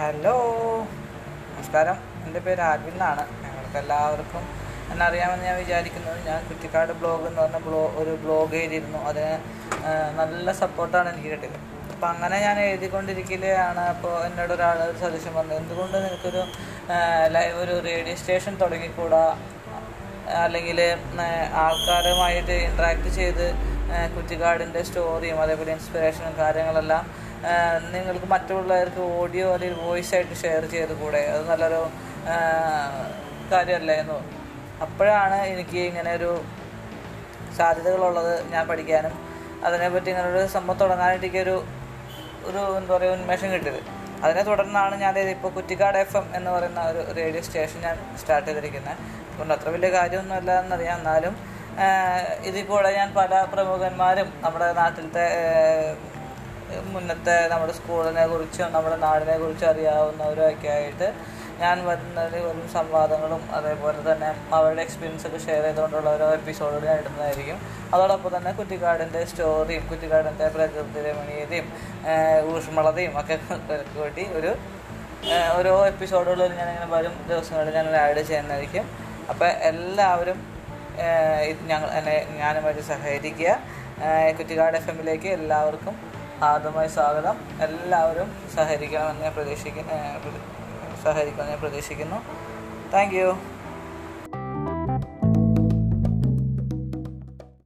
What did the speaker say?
Hello. നമസ്കാരം. എന്റെ പേര് ആൽവിൻ എന്നാണ്. ഞങ്ങൾക്ക് എല്ലാവർക്കും എന്നെ അറിയാമെന്ന് ഞാൻ വിചാരിക്കുന്നത് ഞാൻ കുറ്റിക്കാട് ബ്ലോഗ് എന്ന് പറഞ്ഞ ബ്ലോ ഒരു ബ്ലോഗ് എഴുതിയിരുന്നു. അതിന് നല്ല സപ്പോർട്ടാണ് എനിക്ക് കിട്ടിയത്. അപ്പം അങ്ങനെ ഞാൻ എഴുതിക്കൊണ്ടിരിക്കുകയാണ്. അപ്പോൾ എന്നോട് ഒരാൾ ഒരു സജഷൻ പറഞ്ഞു എന്തുകൊണ്ട് നിനക്കൊരു ലൈവ് ഒരു റേഡിയോ സ്റ്റേഷൻ തുടങ്ങിക്കൂടാ? അല്ലെങ്കിൽ ആൾക്കാരുമായിട്ട് ഇൻട്രാക്ട് ചെയ്ത് കുറ്റിക്കാടിന്റെ സ്റ്റോറിയും അതേപോലെ ഇൻസ്പിറേഷനും കാര്യങ്ങളെല്ലാം നിങ്ങൾക്ക് മറ്റുള്ളവർക്ക് ഓഡിയോ അല്ലെങ്കിൽ വോയിസ് ആയിട്ട് ഷെയർ ചെയ്ത് കൂടെ? അത് നല്ലൊരു കാര്യമല്ലായിരുന്നു അപ്പോഴാണ് എനിക്ക് ഇങ്ങനെ ഒരു സാധ്യതകളുള്ളത് ഞാൻ പഠിക്കാനും അതിനെപ്പറ്റി ഇങ്ങനെ ഒരു സംഭവം തുടങ്ങാനായിട്ട് എനിക്കൊരു ഒരു എന്താ പറയുക ഉന്മേഷം കിട്ടിയത്. അതിനെ തുടർന്നാണ് ഞാൻ ഇപ്പോൾ കുറ്റിക്കാട് എഫ് എം എന്ന് പറയുന്ന ഒരു റേഡിയോ സ്റ്റേഷൻ ഞാൻ സ്റ്റാർട്ട് ചെയ്തിരിക്കുന്നത്. അതുകൊണ്ട് അത്ര വലിയ കാര്യമൊന്നുമല്ല എന്നറിയാം. എന്നാലും ഇതിൽ കൂടെ ഞാൻ പല പ്രമുഖന്മാരും നമ്മുടെ നാട്ടിലത്തെ മുന്നത്തെ നമ്മുടെ സ്കൂളിനെ കുറിച്ചും നമ്മുടെ നാടിനെ കുറിച്ചും അറിയാവുന്നവരൊക്കെ ആയിട്ട് ഞാൻ വരുന്നത് വരും സംവാദങ്ങളും അതേപോലെ തന്നെ അവരുടെ എക്സ്പീരിയൻസ് ഒക്കെ ഷെയർ ചെയ്തുകൊണ്ടുള്ള ഓരോ എപ്പിസോഡുകൾ ഞാൻ ഇടുന്നതായിരിക്കും. അതോടൊപ്പം തന്നെ കുറ്റിക്കാടിന്റെ സ്റ്റോറിയും കുറ്റിക്കാടിന്റെ പ്രകൃതി രമണീയതയും ഊഷ്മളതയും ഒക്കെ കൂട്ടി ഒരു ഓരോ എപ്പിസോഡുകളിൽ ഞാൻ ഇങ്ങനെ വരും ദിവസങ്ങളിൽ ഞാൻ ആഡ് ചെയ്യുന്നതായിരിക്കും. അപ്പോൾ എല്ലാവരും ഞങ്ങൾ എന്നെ ഞാനുമായിട്ട് സഹകരിക്കുക. കുറ്റിക്കാട് എഫ് എമ്മിലേക്ക് എല്ലാവർക്കും ആദ്യമായി സ്വാഗതം. എല്ലാവരും സഹകരിക്കണമെന്ന് ഞാൻ പ്രതീക്ഷിക്കുന്നു സഹകരിക്കുമെന്ന് ഞാൻ പ്രതീക്ഷിക്കുന്നു. താങ്ക്